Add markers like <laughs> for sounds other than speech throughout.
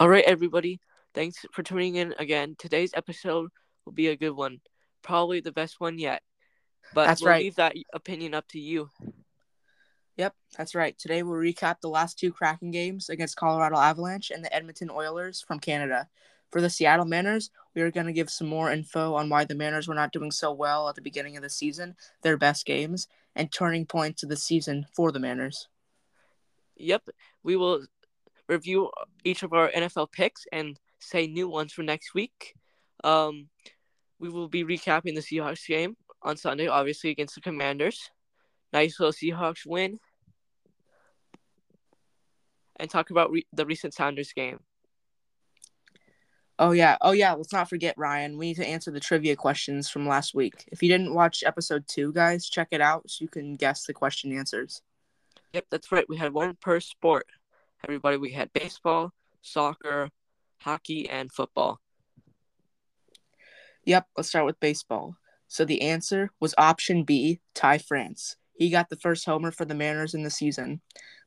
All right, everybody. Thanks for tuning in again. Today's episode will be a good one, probably the best one yet. But That's we'll right. leave that opinion up to you. Yep, that's right. Today we'll recap the last two Kraken games against Colorado Avalanche and the Edmonton Oilers from Canada. For the Seattle Mariners, we are going to give some more info on why the Mariners were not doing so well at the beginning of the season, their best games, and turning points of the season for the Mariners. Yep, we will review each of our NFL picks and say new ones for next week. Um, we will be recapping the Seahawks game on Sunday, obviously against the Commanders. Nice little Seahawks win, and talk about re- the recent Sounders game. Oh yeah, oh yeah. Let's not forget Ryan. We need to answer the trivia questions from last week. If you didn't watch episode two, guys, check it out so you can guess the question answers. Yep, that's right. We had one per sport. Everybody, we had baseball, soccer, hockey, and football. Yep, let's start with baseball. So the answer was option B, Ty France. He got the first homer for the Mariners in the season.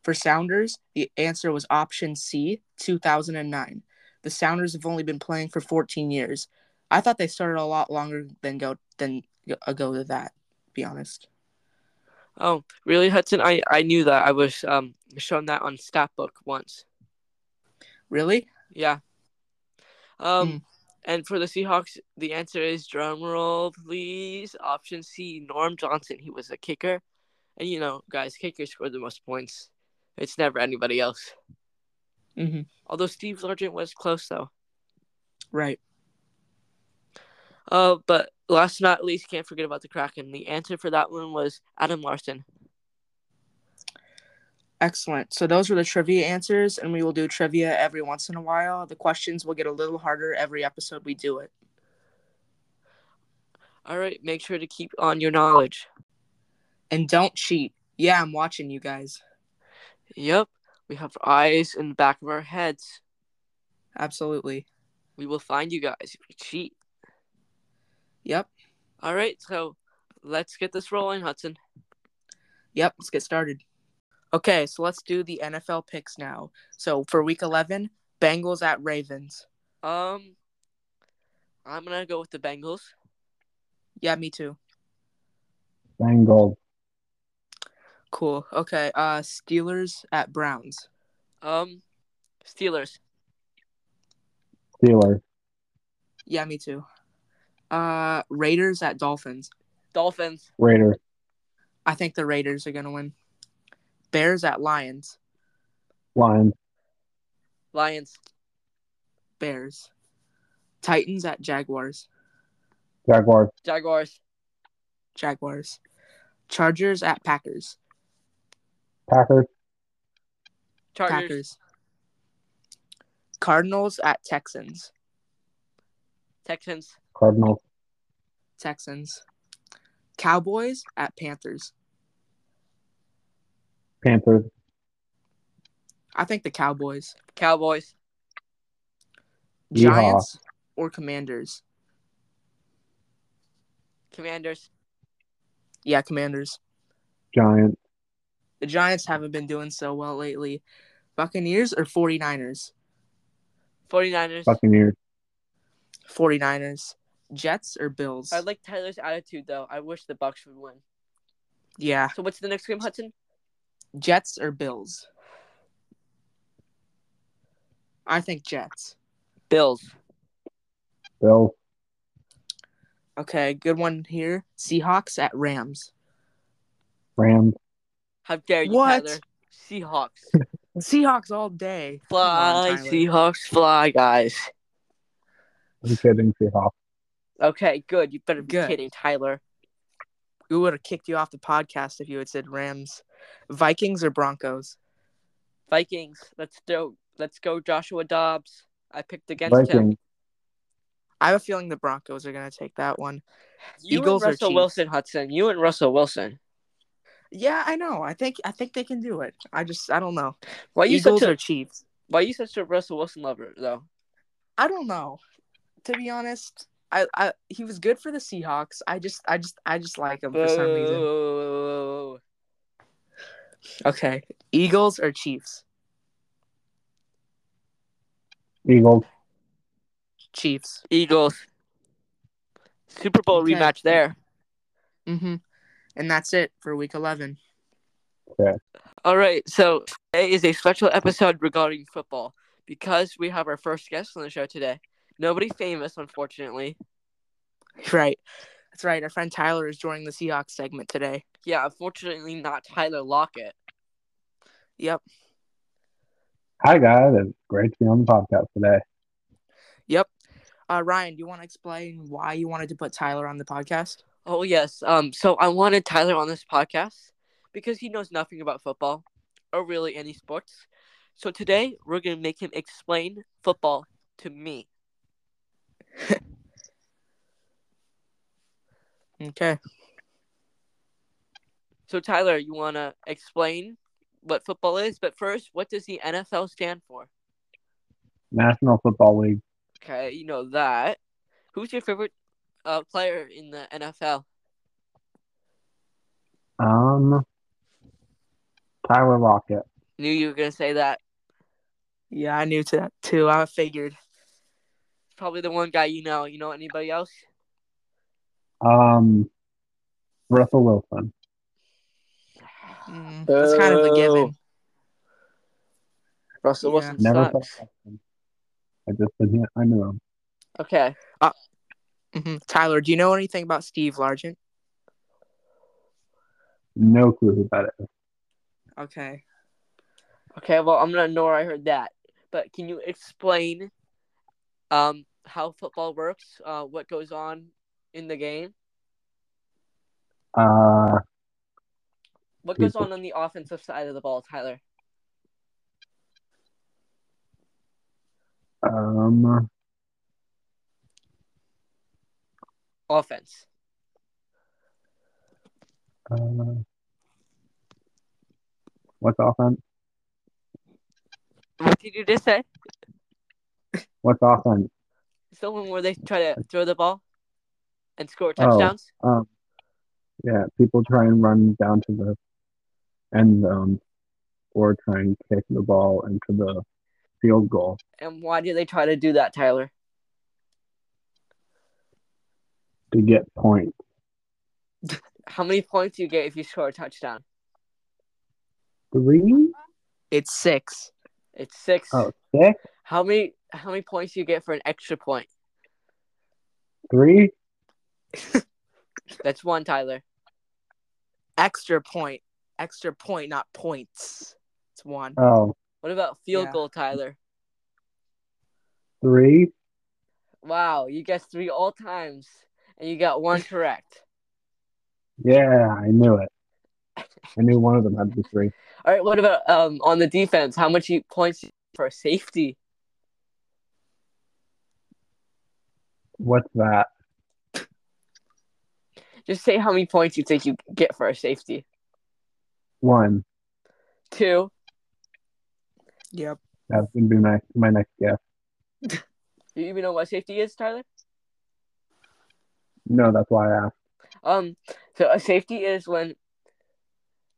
For Sounders, the answer was option C, 2009. The Sounders have only been playing for 14 years. I thought they started a lot longer than go than ago to that. Be honest. Oh, really, Hudson? I, I knew that. I was um shown that on stat book once. Really? Yeah. Um, Hmm. and for the Seahawks, the answer is drum roll, please. Option C, Norm Johnson. He was a kicker, and you know, guys, kickers score the most points. It's never anybody else. Mm-hmm. Although Steve Largent was close though. Right. Uh, but last but not least, can't forget about the Kraken. The answer for that one was Adam Larsson. Excellent. So those were the trivia answers, and we will do trivia every once in a while. The questions will get a little harder every episode we do it. All right, make sure to keep on your knowledge. And don't cheat. Yeah, I'm watching you guys. Yep, we have eyes in the back of our heads. Absolutely. We will find you guys if you cheat. Yep. All right, so let's get this rolling, Hudson. Yep, let's get started. Okay, so let's do the NFL picks now. So for week 11, Bengals at Ravens. Um, I'm gonna go with the Bengals. Yeah, me too. Bengals. Cool. Okay, uh Steelers at Browns. Um, Steelers. Steelers. Yeah, me too. Uh Raiders at Dolphins. Dolphins. Raiders. I think the Raiders are going to win. Bears at Lions. Lions. Lions. Bears. Titans at Jaguars. Jaguars. Jaguars. Jaguars. Chargers at Packers. Packers. Chargers. Packers. Cardinals at Texans. Texans. Cardinals. Texans. Cowboys at Panthers. Panthers. I think the Cowboys. Cowboys. Yeehaw. Giants or Commanders? Commanders. Yeah, Commanders. Giants. The Giants haven't been doing so well lately. Buccaneers or 49ers? 49ers. Buccaneers. 49ers. Jets or Bills? I like Tyler's attitude though. I wish the Bucks would win. yeah, So what's the next game, Hudson? Jets or Bills? I think Jets. Bills. Bills. Okay, good one here. Seahawks at Rams. Rams. How dare you, What? Tyler? Seahawks. <laughs> Seahawks all day. Come Fly, on, Seahawks, fly, guys. I'm kidding. Seahawks. Okay, good. You better be Good. kidding, Tyler. We would have kicked you off the podcast if you had said Rams. Vikings or Broncos? Vikings. Let's go. Let's go, Joshua Dobbs. I picked against him. I have a feeling the Broncos are going to take that one. You Eagles and Russell Wilson, Hudson. You and Russell Wilson. Yeah, I know. I think I think they can do it. I just I don't know. Why you Eagles such a or Chiefs? Why you such a Russell Wilson lover though? I don't know. To be honest, I, I he was good for the Seahawks. I just I just I just like him for some reason. Okay, Eagles or Chiefs? Eagles. Chiefs. Eagles. Super Bowl Okay. rematch there. Mm-hmm. And that's it for week 11. Yeah. All right, so today is a special episode regarding football because we have our first guest on the show today. Nobody famous, unfortunately. Right. That's right. Our friend Tyler is joining the Seahawks segment today. Yeah, unfortunately, not Tyler Lockett. Yep. Hi, guys. It's great to be on the podcast today. Yep. Uh, Ryan, do you want to explain why you wanted to put Tyler on the podcast? Oh yes. Um. So I wanted Tyler on this podcast because he knows nothing about football or really any sports. So today we're gonna make him explain football to me. <laughs> Okay. So Tyler, you wanna explain what football is? But first, what does the NFL stand for? National Football League. Okay, you know that. Who's your favorite uh, player in the NFL? Um, Tyler Lockett. Knew you were gonna say that. Yeah, I knew that too. I figured. Probably the one guy you know. You know anybody else? Um, Russell Wilson. Mm, that's kind of a Boo. given. Russell Yeah. Wilson Never sucks. I just said yeah, I knew him. Okay. Uh. Hmm. Tyler, do you know anything about Steve Largent? No clue about it. Okay. Okay, well, I'm gonna ignore I heard that. But can you explain um how football works? Uh, what goes on in the game? Uh, What goes on on the offensive side of the ball, Tyler? um, Offense. uh, what's offense? What did you just say? What's offense? It's the one where they try to throw the ball and score Oh. touchdowns. Um, yeah, people try and run down to the end zone or try and kick the ball into the field goal. And why do they try to do that, Tyler? to get points. <laughs> How many points do you get if you score a touchdown? Three? It's six. It's six. Oh, six? How many how many points do you get for an extra point? Three? <laughs> That's one, Tyler. Extra point. Extra point, not points. It's one. Oh, What about field Yeah. goal, Tyler? three? Wow, you guessed three all times, and you got one correct. Yeah, I knew it. I knew one of them had to be three. <laughs> All right, what about um on the defense? How much you points for safety? What's that? Just say how many points you think you get for a safety. One. Two. Yep. That's gonna be my my next guess. Do <laughs> you even know what safety is, Tyler? No, that's why I asked. Um, so a safety is when,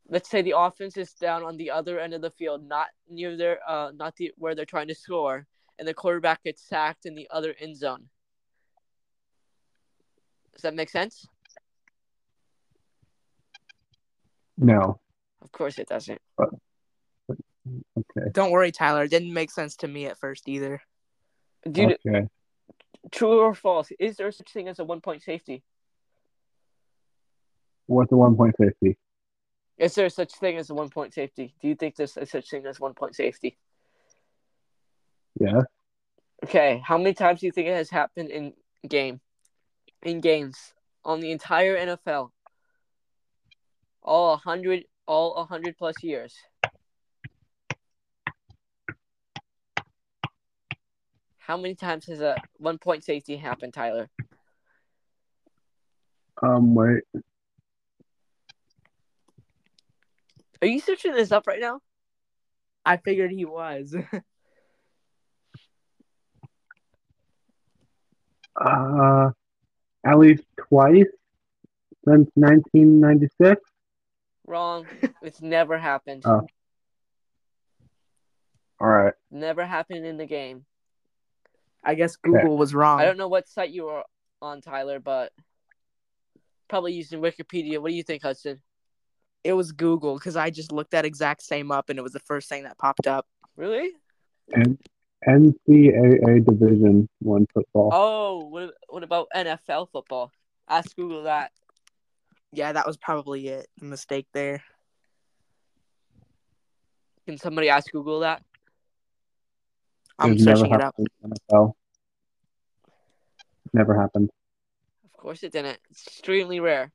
let's say the offense is down on the other end of the field, not near their, uh, not the where they're trying to score, and the quarterback gets sacked in the other end zone. Does that make sense? No. Of course it doesn't. Okay. Don't worry, Tyler. It didn't make sense to me at first either. Dude, Okay. true or false? Is there such thing as a one point safety? What's the one point fifty? Is there such thing as a one point safety? Do you think there's a such thing as one point safety? Yeah. Okay, how many times do you think it has happened in game, in games on the entire NFL? All a hundred, all a hundred plus years. How many times has a one point safety happened, Tyler? Um. Wait. Are you searching this up right now? I figured he was. <laughs> Uh. At least twice since 1996. Wrong. it's never happened. Oh. All right. Never happened in the game. I guess Google was wrong. I don't know what site you were on, Tyler, but probably using Wikipedia. What do you think, Hudson? It was Google because I just looked that exact same up and it was the first thing that popped up. Really? And NCAA Division One football. Oh, what, what about NFL football? Ask Google that. Yeah, that was probably it. The mistake there. Can somebody ask Google that? I'm It's never searching it up. happened in the NFL. Never happened. Of course it didn't. It's extremely rare.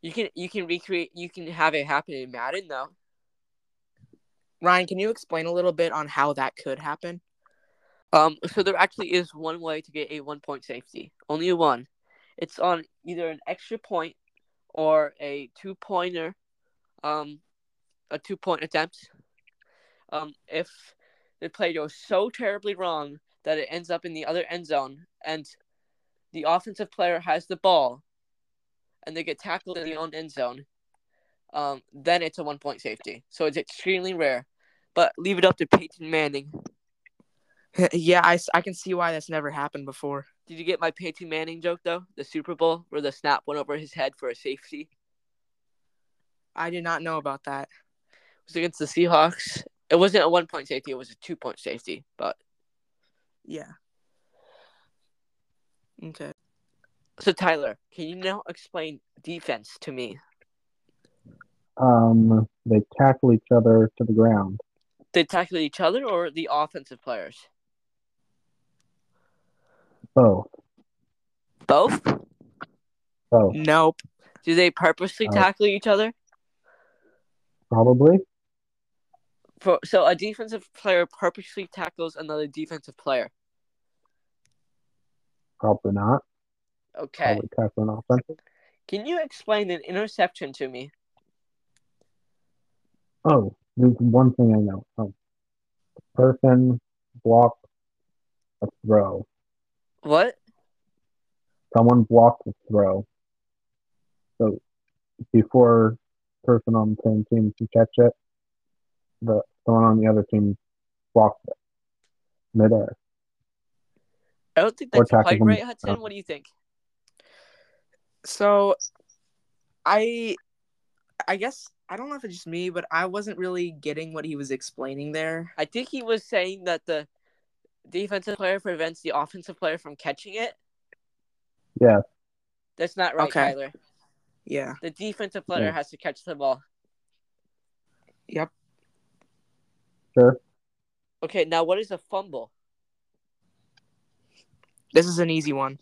You can you can recreate you can have it happen in Madden though. Ryan, can you explain a little bit on how that could happen? Um so there actually is one way to get a one point safety. Only one. It's on either an extra point or a two pointer um a two point attempt. Um if the play goes so terribly wrong that it ends up in the other end zone and the offensive player has the ball and they get tackled in the own end zone, um, then it's a one point safety. So it's extremely rare. But leave it up to Peyton Manning. <laughs> yeah, I, I can see why that's never happened before. Did you get my Peyton Manning joke though? The Super Bowl where the snap went over his head for a safety. I did not know about that. It was against the Seahawks. It wasn't a one point safety, it was a two point safety. But Yeah. Okay. so Tyler, can you now explain defense to me? Um, they tackle each other to the ground. They tackle each other or the offensive players? Both. Both? Both. Nope. Do they purposely Uh, tackle each other? Probably. For, so a defensive player purposely tackles another defensive player. Probably not. Okay. Probably tackle an offensive. Can you explain an interception to me? Oh, there's one thing I know. Oh, person blocked a throw. What? Someone blocked the throw. So before person on the same team can catch it, the someone on the other team blocked it midair. I don't think that's quite them. right, Hudson. Oh. What do you think? So, I, I guess I don't know if it's just me, but I wasn't really getting what he was explaining there. I think he was saying that the defensive player prevents the offensive player from catching it. Yeah, That's not right, Okay. Tyler. Yeah. The defensive player Yeah. has to catch the ball. Yep. sure. Okay, now what is a fumble? This is an easy one.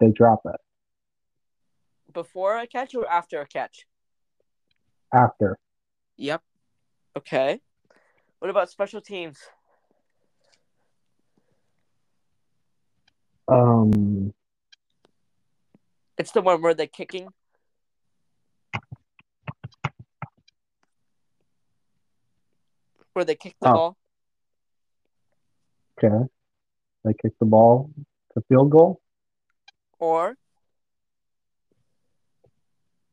They drop it Before a catch or after a catch? After. Yep. Okay. What about special teams? Um, It's the one where they're kicking. Where they kick the Oh. ball. okay. They kick the ball to field goal Or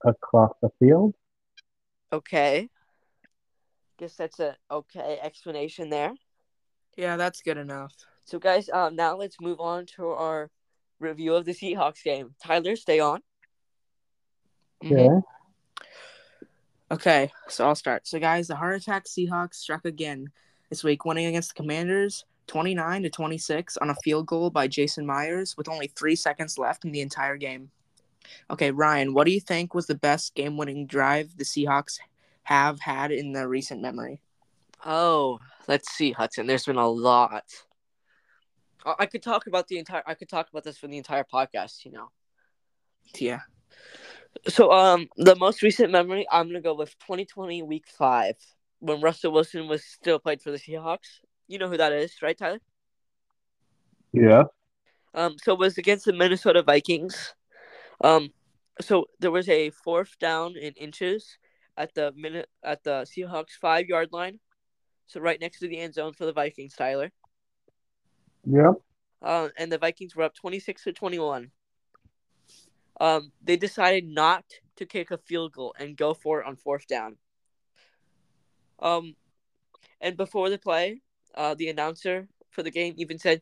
across the field. Okay. Guess that's a okay explanation there. Yeah, that's good enough. So guys, um now let's move on to our review of the Seahawks game. Tyler, stay on. Mhm. Okay. Okay, so I'll start. So, guys, the heart attack Seahawks struck again this week, winning against the Commanders 29 to 26 on a field goal by Jason Myers with only three seconds left in the entire game. Okay, Ryan, what do you think was the best game winning drive the Seahawks have had in their recent memory? Oh, let's see, Hudson. There's been a lot. I I could talk about the entire. I could talk about this for the entire podcast. You know. Yeah. So, um, the most recent memory, I'm gonna go with 2020 Week Five when Russell Wilson was still played for the Seahawks. You know who that is, right, Tyler? Yeah. Um, so it was against the Minnesota Vikings. Um, so there was a fourth down in inches at the minute at the Seahawks five yard line, so right next to the end zone for the Vikings, Tyler. Yep. Uh, and the Vikings were up twenty six to twenty one. Um, they decided not to kick a field goal and go for it on fourth down. Um, and before the play, uh, the announcer for the game even said,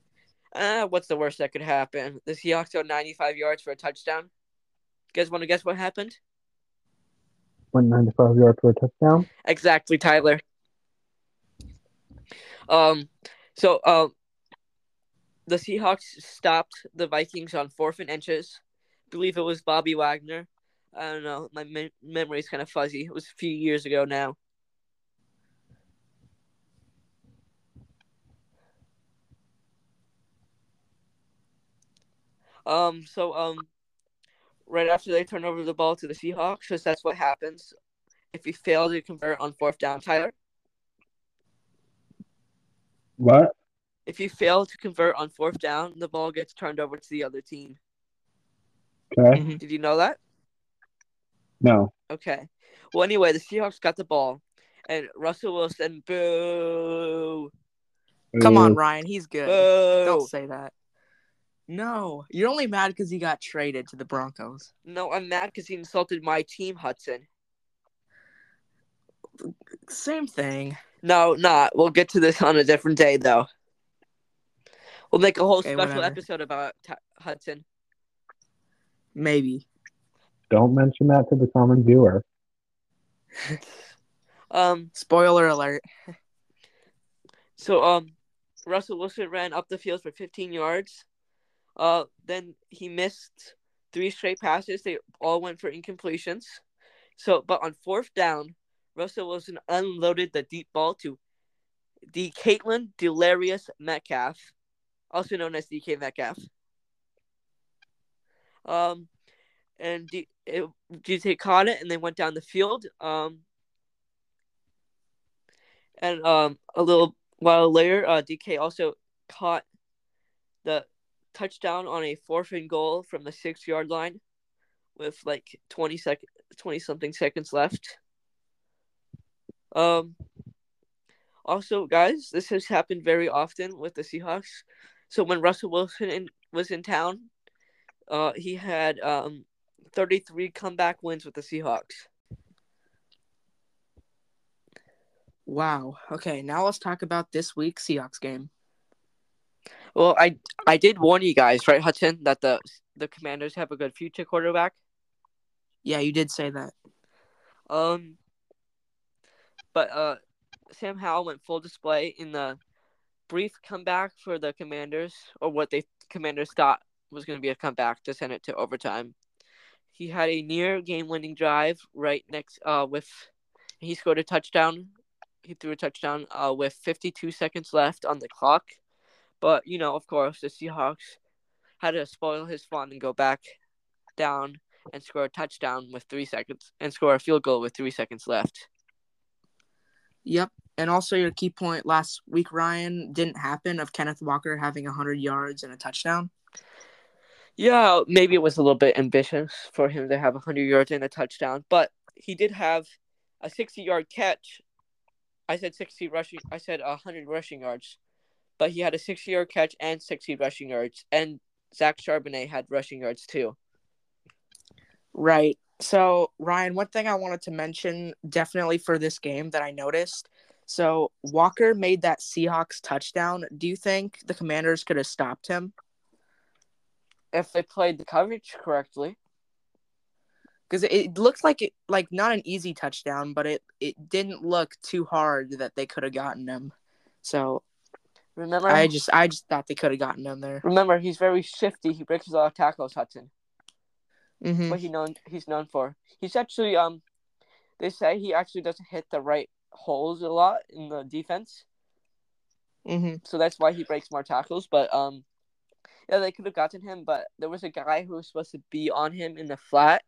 "Ah, what's the worst that could happen? The Seahawks go 95 yards for a touchdown." You guys want to guess what happened? Went 95 yards for a touchdown. Exactly, Tyler. Um, so um, the Seahawks stopped the Vikings on fourth and inches. I believe it was Bobby Wagner. I don't know. My me- memory is kind of fuzzy. It was a few years ago now. Um. So um, right after they turn over the ball to the Seahawks, because that's what happens if you fail to convert on fourth down, Tyler. What? If you fail to convert on fourth down, the ball gets turned over to the other team. Okay. Mm-hmm. Did you know that? No. Okay. Well, anyway, the Seahawks got the ball, and Russell Wilson, boo, Come on, Ryan. He's good. boo. Don't say that. No, you're only mad because he got traded to the Broncos. No, I'm mad because he insulted my team, Hudson. Same thing. No, not. We'll get to this on a different day, though. We'll make a whole Okay, special whatever. episode about T- Hudson. Maybe. Don't mention that to the common viewer. <laughs> Um. Spoiler alert. So um, Russell Wilson ran up the field for 15 yards. Uh, then he missed three straight passes. They all went for incompletions. So, but on fourth down, Russell Wilson unloaded the deep ball to the Caitlin Delarius Metcalf, also known as DK Metcalf. Um, and D- it, DK caught it and they went down the field. Um, and um, a little while later, uh, DK also caught the touchdown on a fourth and goal from the six yard line with like 20 sec 20 something seconds left. Um also guys, this has happened very often with the Seahawks. So when Russell Wilson in, was in town, uh he had um 33 comeback wins with the Seahawks. Wow. Okay, now let's talk about this week's Seahawks game. Well, I I did warn you guys, right, Hudson, that the the Commanders have a good future quarterback. Yeah, you did say that. Um, but uh, Sam Howell went full display in the brief comeback for the Commanders, or what they Commanders thought was going to be a comeback to send it to overtime. He had a near game-winning drive right next uh with he scored a touchdown. He threw a touchdown uh with 52 seconds left on the clock. But, you know, of course, the Seahawks had to spoil his fun and go back down and score a touchdown with 3 seconds and score a field goal with 3 seconds left. Yep. And also your key point last week, Ryan, didn't happen of Kenneth Walker having 100 yards and a touchdown. Yeah, maybe it was a little bit ambitious for him to have 100 yards and a touchdown, but he did have a 60 yard catch. I said 60 rushing, I said 100 rushing yards, but he had a 60 yard catch and 60 rushing yards, and Zach Charbonnet had rushing yards too. Right. So, Ryan, one thing I wanted to mention definitely for this game that I noticed. So, Walker made that Seahawks touchdown. Do you think the Commanders could have stopped him? If they played the coverage correctly, Because it, it looked like it, like not an easy touchdown, but it it didn't look too hard that they could have gotten him. So remember, I just I just thought they could have gotten him there. remember he's very shifty. He breaks a lot of tackles, Hudson. hmm what he known he's known for. He's actually um they say he actually doesn't hit the right holes a lot in the defense. hmm So that's why he breaks more tackles. But um yeah, they could have gotten him, but there was a guy who was supposed to be on him in the flat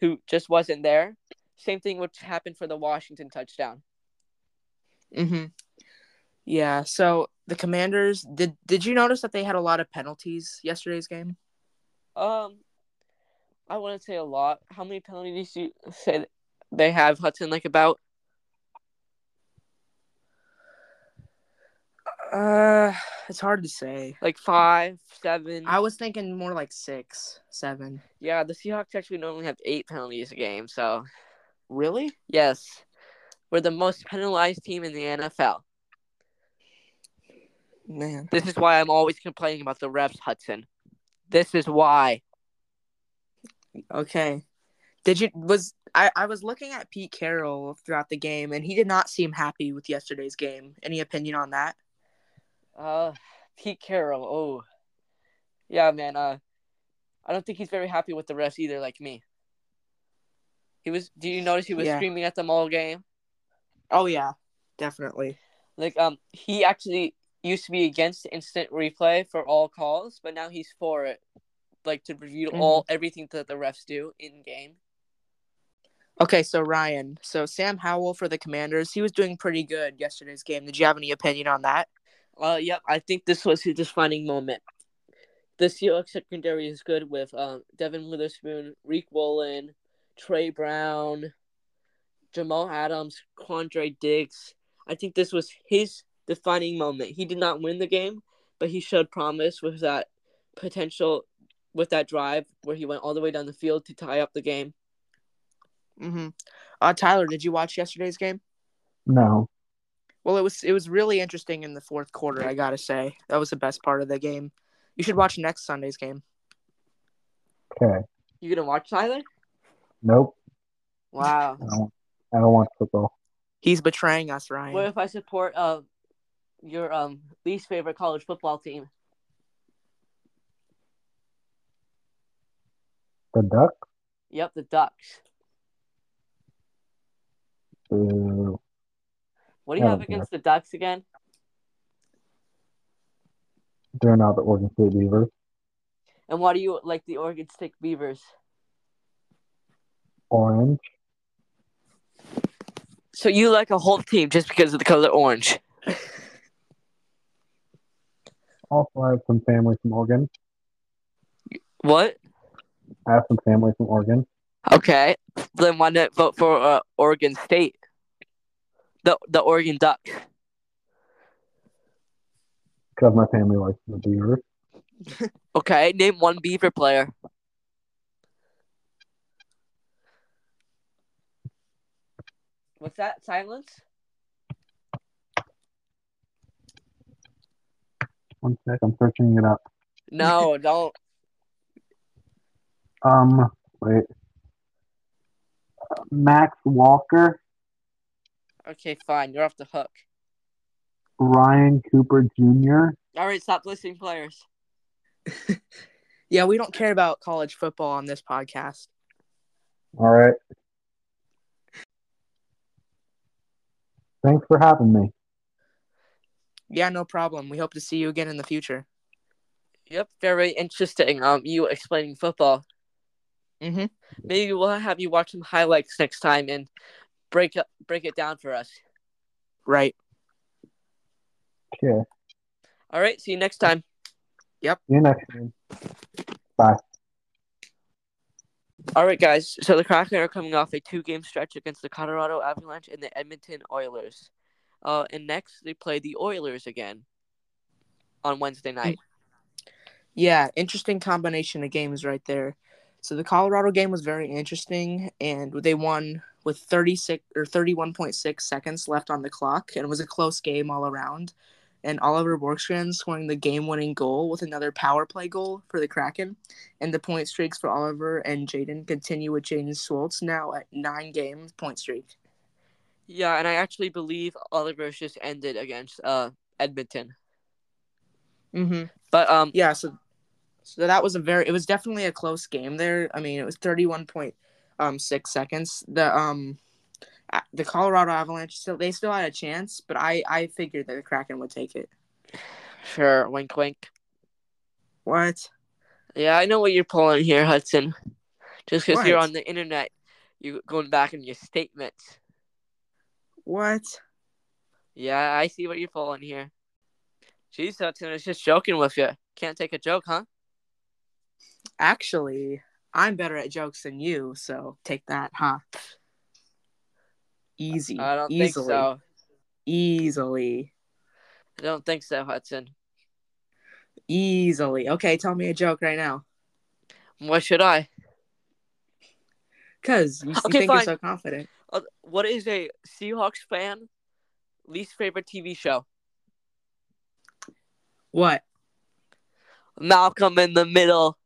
who just wasn't there. Same thing which happened for the Washington touchdown. hmm Yeah. So the Commanders did. Did you notice that they had a lot of penalties yesterday's game? Um I wouldn't say a lot. How many penalties do you say they have, Hudson, like about? Uh, it's hard to say. Like five, seven? I was thinking more like six, seven. Yeah, the Seahawks actually normally have eight penalties a game, so Really? Yes. We're the most penalized team in the NFL. Man. This is why I'm always complaining about the refs, Hudson. This is why. Okay. Did you was I, I was looking at Pete Carroll throughout the game and he did not seem happy with yesterday's game. Any opinion on that? Uh, Pete Carroll. Oh, yeah, man. Uh, I don't think he's very happy with the refs either, like me. He was. Do you notice he was Yeah. screaming at them all game? Oh yeah, definitely. Like, um, he actually used to be against instant replay for all calls, but now he's for it, like to review all everything that the refs do in game. Okay, so Ryan, so Sam Howell for the Commanders, he was doing pretty good yesterday's game. Did you have any opinion on that? Uh, yep. I think this was his defining moment. The Seahawks secondary is good with um Devon Witherspoon, Riq Woolen, Tre Brown, Jamal Adams, Quandre Diggs. I think this was his defining moment. He did not win the game, but he showed promise with that potential, with that drive where he went all the way down the field to tie up the game. Mm-hmm. Uh, Tyler, did you watch yesterday's game? No. Well, it was it was really interesting in the fourth quarter. I gotta say that was the best part of the game. You should watch next Sunday's game. Okay. You gonna watch Tyler? Nope. Wow. I don't, I don't watch football. He's betraying us, Ryan. What if I support uh your um least favorite college football team? The Ducks? Yep, the Ducks. Boo. What do you have against the Ducks again? They're not the Oregon State Beavers. And why do you like the Oregon State Beavers? Orange. So you like a whole team just because of the color orange? Also, I have some family from Oregon. What? I have some family from Oregon. Okay, then why not vote for uh, Oregon State? The the Oregon Ducks. Because my family likes the Beavers. <laughs> Okay, name one Beaver player. What's that? Silence? One sec, I'm searching it up. No, <laughs> don't. Um, wait. Uh, Max Walker, Okay, fine. You're off the hook. Ryan Cooper Jr., All right, stop listing players. <laughs> yeah, we don't care about college football on this podcast. All right. Thanks for having me. Yeah, no problem. We hope to see you again in the future. Yep, very interesting. Um, you explaining football. Mm-hmm. Maybe we'll have you watch some highlights next time and break up break it down for us. Right. Okay. All right, see you next time. Yep. See you next time. Bye. All right, guys. So the Kraken are coming off a two-game stretch against the Colorado Avalanche and the Edmonton Oilers. Uh, and next they play the Oilers again on Wednesday night. Yeah, interesting combination of games right there. So the Colorado game was very interesting, and they won with 36 or 31.6 seconds left on the clock, and it was a close game all around. And Oliver Bjorkstrand scoring the game-winning goal with another power play goal for the Kraken, and the point streaks for Oliver and Jaden continue with Jaden Schwartz now at nine games point streak. Yeah, and I actually believe Oliver's just ended against uh Edmonton. Mm-hmm. But um, Yeah, so so that was a very it was definitely a close game there. I mean, it was 31.6 seconds. The um the Colorado Avalanche still they still had a chance, but I I figured that the Kraken would take it. sure, wink, wink. What? Yeah, I know what you're pulling here, Hudson. Just because you're on the internet, you going back in your statements. What? Yeah, I see what you're pulling here. Jeez, Hudson, I was just joking with you. Can't take a joke, huh? Actually, I'm better at jokes than you, so take that, huh? Easy. I don't easily, think so. Easily. I don't think so, Hudson. Easily. Okay, tell me a joke right now. What should I? Cause you, Okay, think fine. you're so confident. Uh, what is a Seahawks fan least favorite TV show? What? Malcolm in the middle.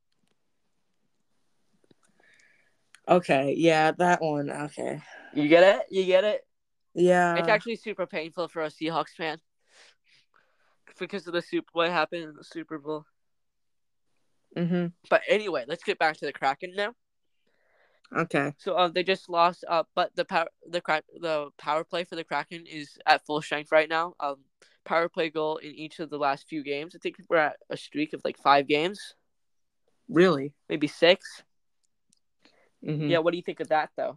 Okay, yeah, that one. Okay. You get it? You get it? Yeah. It's actually super painful for a Seahawks fan because of the Super what happened in the Super Bowl. hmm But anyway, let's get back to the Kraken now. Okay. So uh, they just lost, uh, but the power the crack the power play for the Kraken is at full strength right now. Um, power play goal in each of the last few games. I think we're at a streak of like five games, Really? maybe 6 hmm Yeah, what do you think of that though?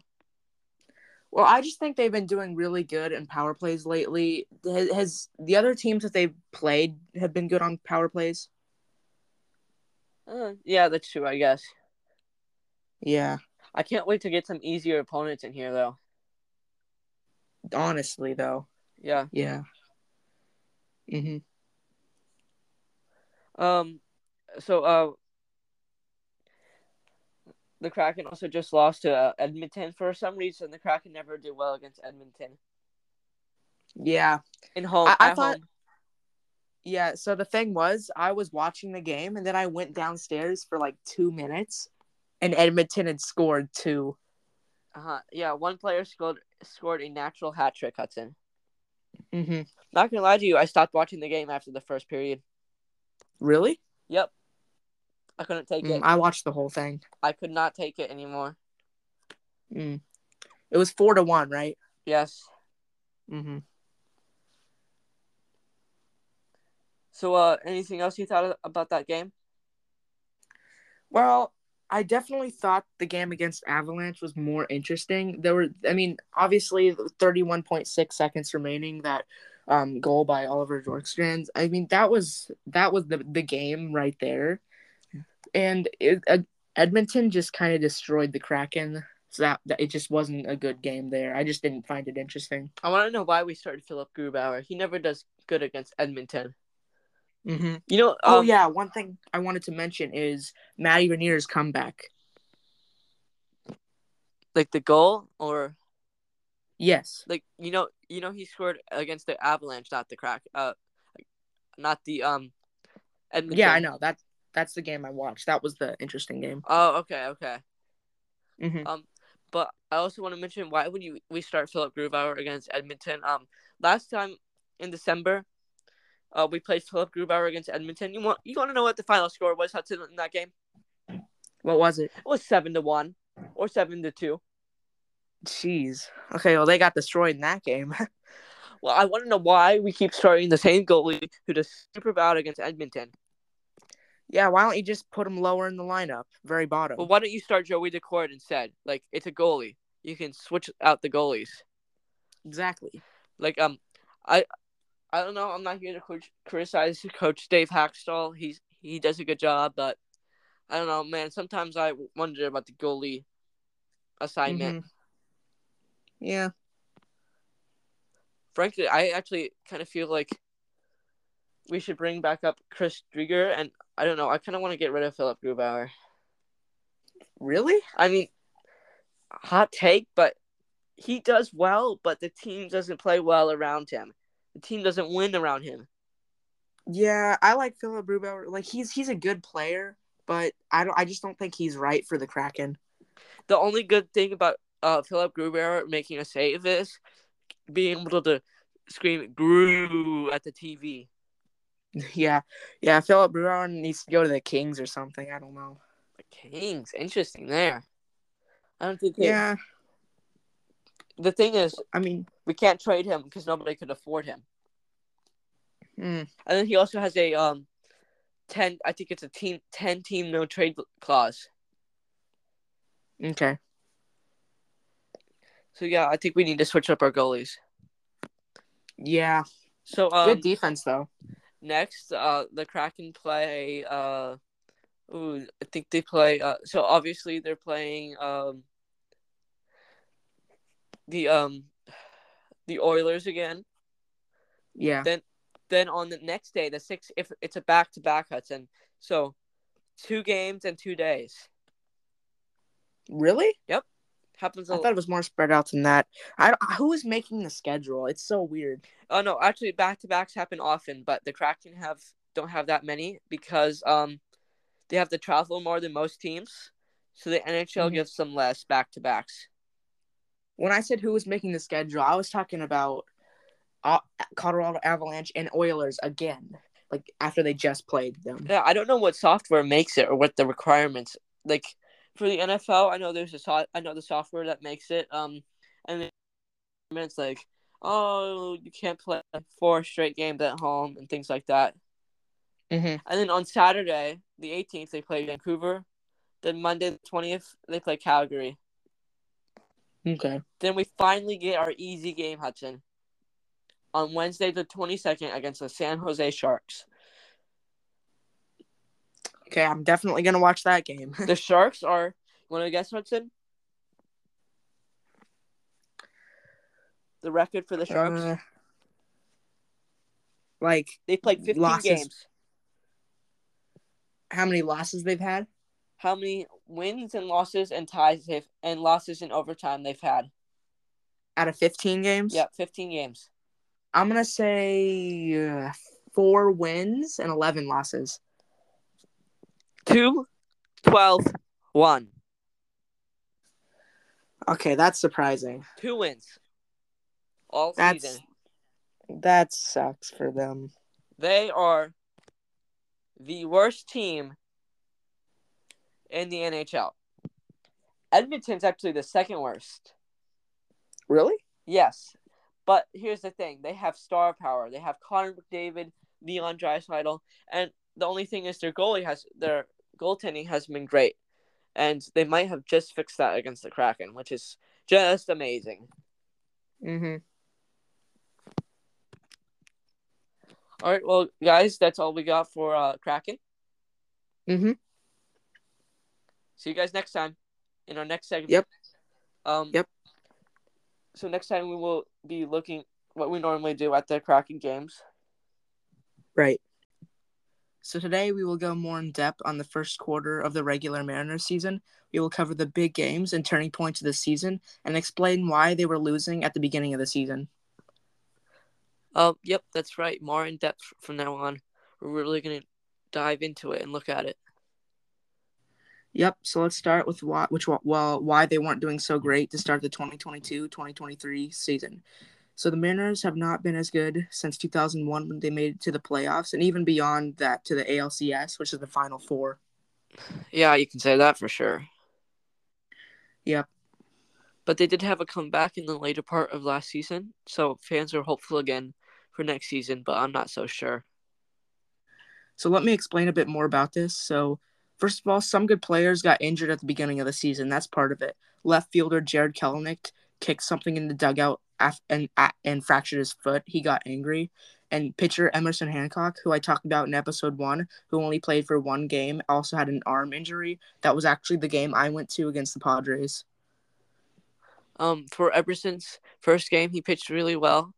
Well, I just think they've been doing really good in power plays lately. Has, has the other teams that they've played have been good on power plays? Uh, yeah, that's true. I guess Yeah. I can't wait to get some easier opponents in here though. Honestly, though. Yeah. Yeah. hmm Um. So uh. The Kraken also just lost to uh, Edmonton for some reason. The Kraken never did well against Edmonton Yeah. in home. I- I thought- home. Yeah. So the thing was, I was watching the game and then I went downstairs for like two minutes and Edmonton had scored two. Uh-huh. Yeah, one player scored scored a natural hat trick, Hudson. hmm Not gonna lie to you, I stopped watching the game after the first period. Really? Yep. I couldn't take Mm, it. I watched the whole thing. I could not take it anymore. Mm. It was four to one, right? Yes. hmm So, uh, anything else you thought about that game? Well, I definitely thought the game against Avalanche was more interesting. There were, I mean, obviously, thirty-one point six seconds remaining. That um, goal by Oliver Bjorkstrand. I mean, that was that was the the game right there, and it, uh, Edmonton just kind of destroyed the Kraken. So that, that it just wasn't a good game there. I just didn't find it interesting. I want to know why we started Philipp Grubauer. He never does good against Edmonton. Mm-hmm. You know? oh um, yeah, one thing I wanted to mention is Matty Beniers' comeback. Like the goal, or Yes. like you know, you know, he scored against the Avalanche, not the Crack. Uh, not the um, Edmonton. Yeah, I know that. That's the game I watched. That was the interesting game. Oh, okay, okay. Mm-hmm. Um, but I also want to mention why would you we start Philipp Grubauer against Edmonton? Um, last time in December, uh, we played Philipp Grubauer against Edmonton. You want you want to know what the final score was Hudson in that game? What was it? It was seven to one or seven to two. Jeez. Okay, well they got destroyed in that game. <laughs> Well, I want to know why we keep starting the same goalie who does super bad against Edmonton. yeah, why don't you just put him lower in the lineup, very bottom? Well, why don't you start Joey Daccord instead? Like it's a goalie. You can switch out the goalies. exactly. Like um, I, I don't know. I'm not here to criticize Coach Dave Hakstol. He's he does a good job, but I don't know, man. Sometimes I wonder about the goalie assignment. Mhm. Yeah. Frankly, I actually kind of feel like we should bring back up Chris Driedger, and I don't know. I kind of want to get rid of Philipp Grubauer. Really? I mean, hot take, but he does well, but the team doesn't play well around him. The team doesn't win around him. Yeah, I like Philipp Grubauer. Like he's he's a good player, but I don't. I just don't think he's right for the Kraken. The only good thing about uh, Philipp Grubauer making a save is being able to scream "Gru" at the TV. <laughs> yeah, yeah. Philipp Grubauer needs to go to the Kings or something. I don't know. The Kings, interesting there. I don't think. They, Yeah, The thing is, I mean, we can't trade him because nobody could afford him. mm, And then he also has a um, ten. I think it's a team ten team no trade clause. okay. So yeah, I think we need to switch up our goalies. Yeah, So um, good defense though. next, uh, the Kraken play. Uh, ooh, I think they play. Uh, so obviously they're playing um, the um, the Oilers again. Yeah. Then then on the next day, the six. If it's a back to back, Hudson. So two games and two days. Really? Yep. Happens. I A, thought it was more spread out than that. I who is making the schedule? It's so weird. oh no, actually, back to backs happen often, but the Kraken have don't have that many because um they have to travel more than most teams. So the NHL Mhm. gives them less back to backs. When I said who was making the schedule, I was talking about uh, Colorado Avalanche and Oilers again, like after they just played them. Yeah, I don't know what software makes it or what the requirements like for the NFL. I know there's a so- I know the software that makes it. Um, and it's like, oh, you can't play four straight games at home and things like that. Mm-hmm. And then on Saturday, the 18th, they play Vancouver. Then Monday, the 20th, they play Calgary. Okay. Then we finally get our easy game, Hudson. On Wednesday, the 22nd, against the San Jose Sharks. Okay, I'm definitely gonna watch that game. The <laughs> Sharks are. You want to guess, Hudson? The record for the Sharks? Uh, like they played 15 losses. games. how many losses they've had? How many wins and losses and ties they've and losses in overtime they've had? Out of 15 games? Yeah, 15 games. I'm gonna say uh, four wins and 11 losses. Two, 12, one. Okay, that's surprising. Two wins. All That's season. that sucks for them. They are the worst team in the NHL. Edmonton's actually the second worst. Really? Yes. But here's the thing. They have star power. They have Connor McDavid, Leon Draisaitl, and the only thing is their goalie has their goaltending has been great. And they might have just fixed that against the Kraken, which is just amazing. Mm-hmm. All right, well, guys, that's all we got for uh, Kraken. Mm-hmm. See you guys next time in our next segment. Yep. Um, Yep. So next time we will be looking what we normally do at the Kraken games. Right. So today we will go more in depth on the first quarter of the regular Mariners season. We will cover the big games and turning points of the season and explain why they were losing at the beginning of the season. Um, yep, that's right. More in depth from now on. We're really gonna dive into it and look at it. Yep. So let's start with why, which well, why they weren't doing so great to start the 2022-2023 season. So the Mariners have not been as good since 2001 when they made it to the playoffs, and even beyond that to the ALCS, which is the Final Four. Yeah, you can say that for sure. Yep. But they did have a comeback in the later part of last season, so fans are hopeful again for next season, but I'm not so sure. So let me explain a bit more about this. So first of all, some good players got injured at the beginning of the season. That's part of it. Left fielder Jarred Kelenic kicked something in the dugout and and fractured his foot. He got angry. And pitcher Emerson Hancock, who I talked about in episode one, who only played for one game, also had an arm injury. That was actually the game I went to against the Padres. Um, for Emerson's first game, he pitched really well.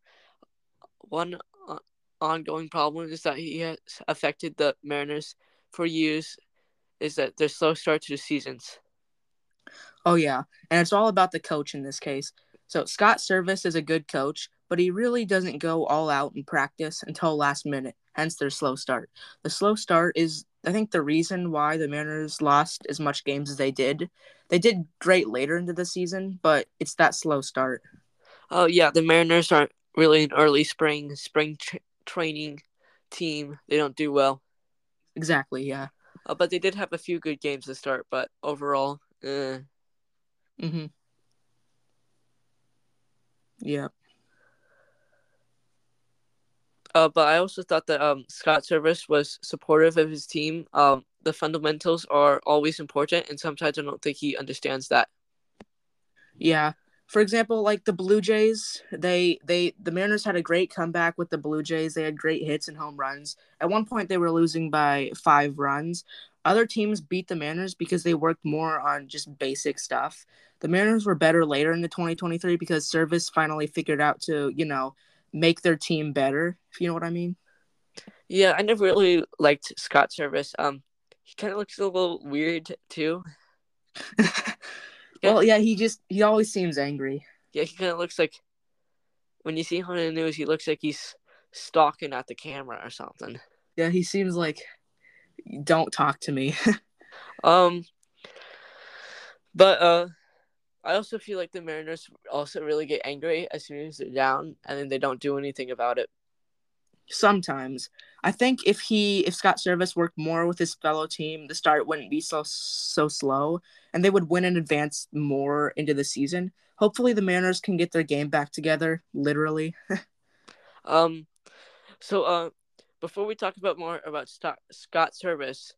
One uh, ongoing problem is that he has affected the Mariners for years. Is that their slow start to the seasons. Oh yeah, and it's all about the coach in this case. So Scott Servais is a good coach, but he really doesn't go all out in practice until last minute. Hence their slow start. The slow start is, I think, the reason why the Mariners lost as much games as they did. They did great later into the season, but it's that slow start. Oh yeah, the Mariners aren't really an early spring spring tra- training team. They don't do well. Exactly. Yeah. Uh, but they did have a few good games to start. But overall, uh, Mm-hmm. Yeah. Uh, but I also thought that um, Scott Servais was supportive of his team. Um, the fundamentals are always important, and sometimes I don't think he understands that. Yeah. For example, like the Blue Jays, they they the Mariners had a great comeback with the Blue Jays. They had great hits and home runs. At one point they were losing by 5 runs. Other teams beat the Mariners because they worked more on just basic stuff. The Mariners were better later in the 2023 because Servais finally figured out to, you know, make their team better, if you know what I mean. Yeah, I never really liked Scott Servais. Um, he kind of looks a little weird too. <laughs> well, yeah, he just he always seems angry. Yeah, he kind of looks like when you see him on the news, he looks like he's stalking at the camera or something. Yeah, he seems like don't talk to me. <laughs> Um, but uh, I also feel like the Mariners also really get angry as soon as they're down, and then they don't do anything about it. Sometimes I think if he if Scott Servais worked more with his fellow team, the start wouldn't be so so slow, and they would win and advance more into the season. Hopefully, the Mariners can get their game back together. Literally. <laughs> Um, so uh, before we talk about more about Scott, Scott Servais,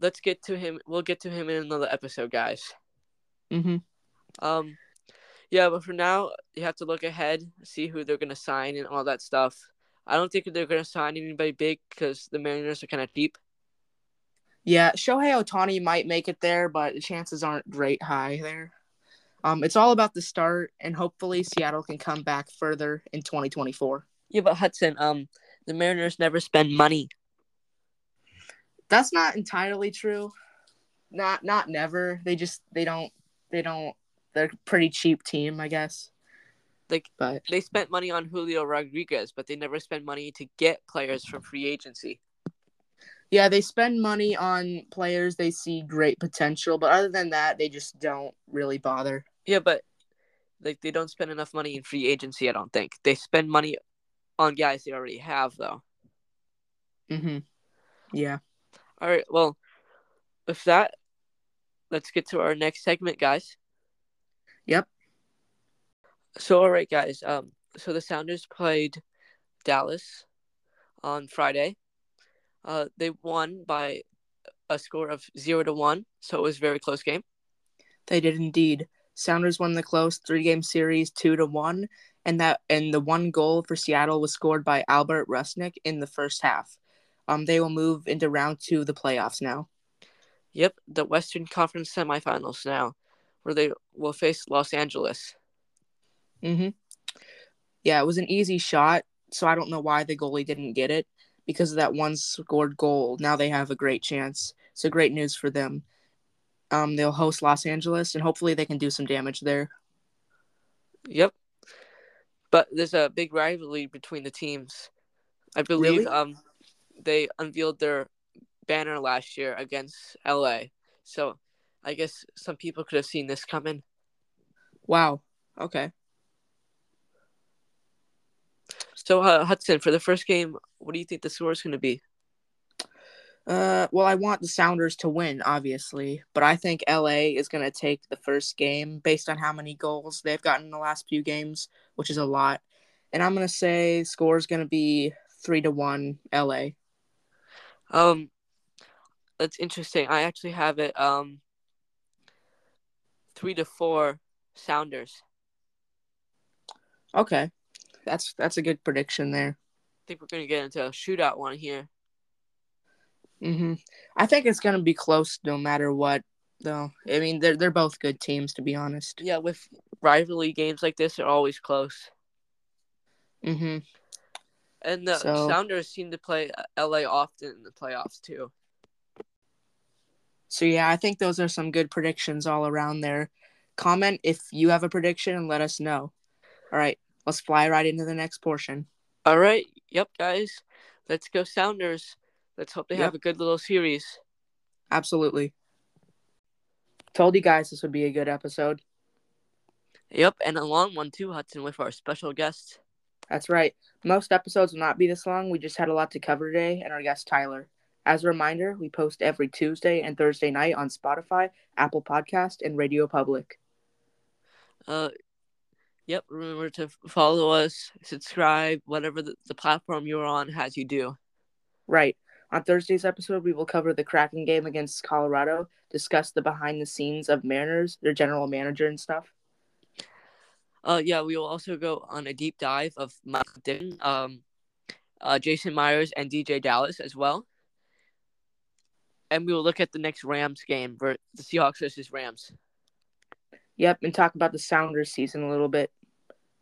let's get to him. We'll get to him in another episode, guys. mm-hmm. Um, yeah, but for now, you have to look ahead, see who they're gonna sign and all that stuff. I don't think they're gonna sign anybody big because the Mariners are kind of cheap. Yeah, Shohei Ohtani might make it there, but the chances aren't great high there. Um, it's all about the start, and hopefully Seattle can come back further in 2024. Yeah, but Hudson, um, the Mariners never spend money. That's not entirely true. Not not never. They just they don't they don't. They're a pretty cheap team, I guess. Like But they spent money on Julio Rodriguez, but they never spend money to get players from free agency. yeah, they spend money on players they see great potential, but other than that, they just don't really bother. Yeah, but like they don't spend enough money in free agency. I don't think they spend money on guys they already have, though. Mm-hmm. Yeah. All right. Well, with that, let's get to our next segment, guys. Yep. So, all right, guys. Um, so the Sounders played Dallas on Friday. Uh, they won by a score of zero to one, so it was a very close game. They did indeed. Sounders won the close three game series two to one, and that and the one goal for Seattle was scored by Albert Rusnák in the first half. Um, they will move into round two of the playoffs now. Yep, the Western Conference semifinals now, where they will face Los Angeles. Mm-hmm. Yeah, it was an easy shot, so I don't know why the goalie didn't get it because of that one scored goal. Now they have a great chance. So great news for them. Um, they'll host Los Angeles, and hopefully they can do some damage there. Yep. But there's a big rivalry between the teams. I believe Really? um they unveiled their banner last year against LA. So I guess some people could have seen this coming. Wow. Okay. So uh, Hudson, for the first game, what do you think the score is going to be? Uh, well, I want the Sounders to win, obviously, but I think LA is going to take the first game based on how many goals they've gotten in the last few games, which is a lot. And I'm going to say score is going to be three to one LA. Um, that's interesting. I actually have it um three to four Sounders. Okay, that's that's a good prediction there. I think we're going to get into a shootout one here. hmm I think it's going to be close no matter what, though. I mean, they're they're both good teams, to be honest. Yeah, with rivalry games like this, they're always close. hmm And the So- Sounders seem to play LA often in the playoffs too. So yeah, I think those are some good predictions all around there. Comment if you have a prediction and let us know. All right, let's fly right into the next portion. All right, yep, guys, let's go Sounders. Let's hope they have a good little series. Absolutely. Told you guys this would be a good episode. Yep, and a long one too, Hudson, with our special guest. That's right. Most episodes will not be this long. We just had a lot to cover today, and our guest Tyler. As a reminder, we post every Tuesday and Thursday night on Spotify, Apple Podcast, and Radio Public. Uh, yep. Remember to follow us, subscribe, whatever the, the platform you're on has you do. Right. On Thursday's episode, we will cover the Kraken game against Colorado, discuss the behind the scenes of Mariners, their general manager and stuff. Uh, yeah, we will also go on a deep dive of Michael Dickson, um, uh, Jason Myers, and DeeJay Dallas as well. And we will look at the next Rams game, for the Seahawks versus Rams. Yep, and talk about the Sounders season a little bit.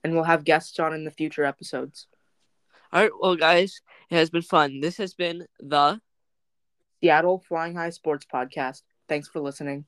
And we'll have guests on in the future episodes. All right, well, guys, it has been fun. This has been the Seattle Flying High Sports Podcast. Thanks for listening.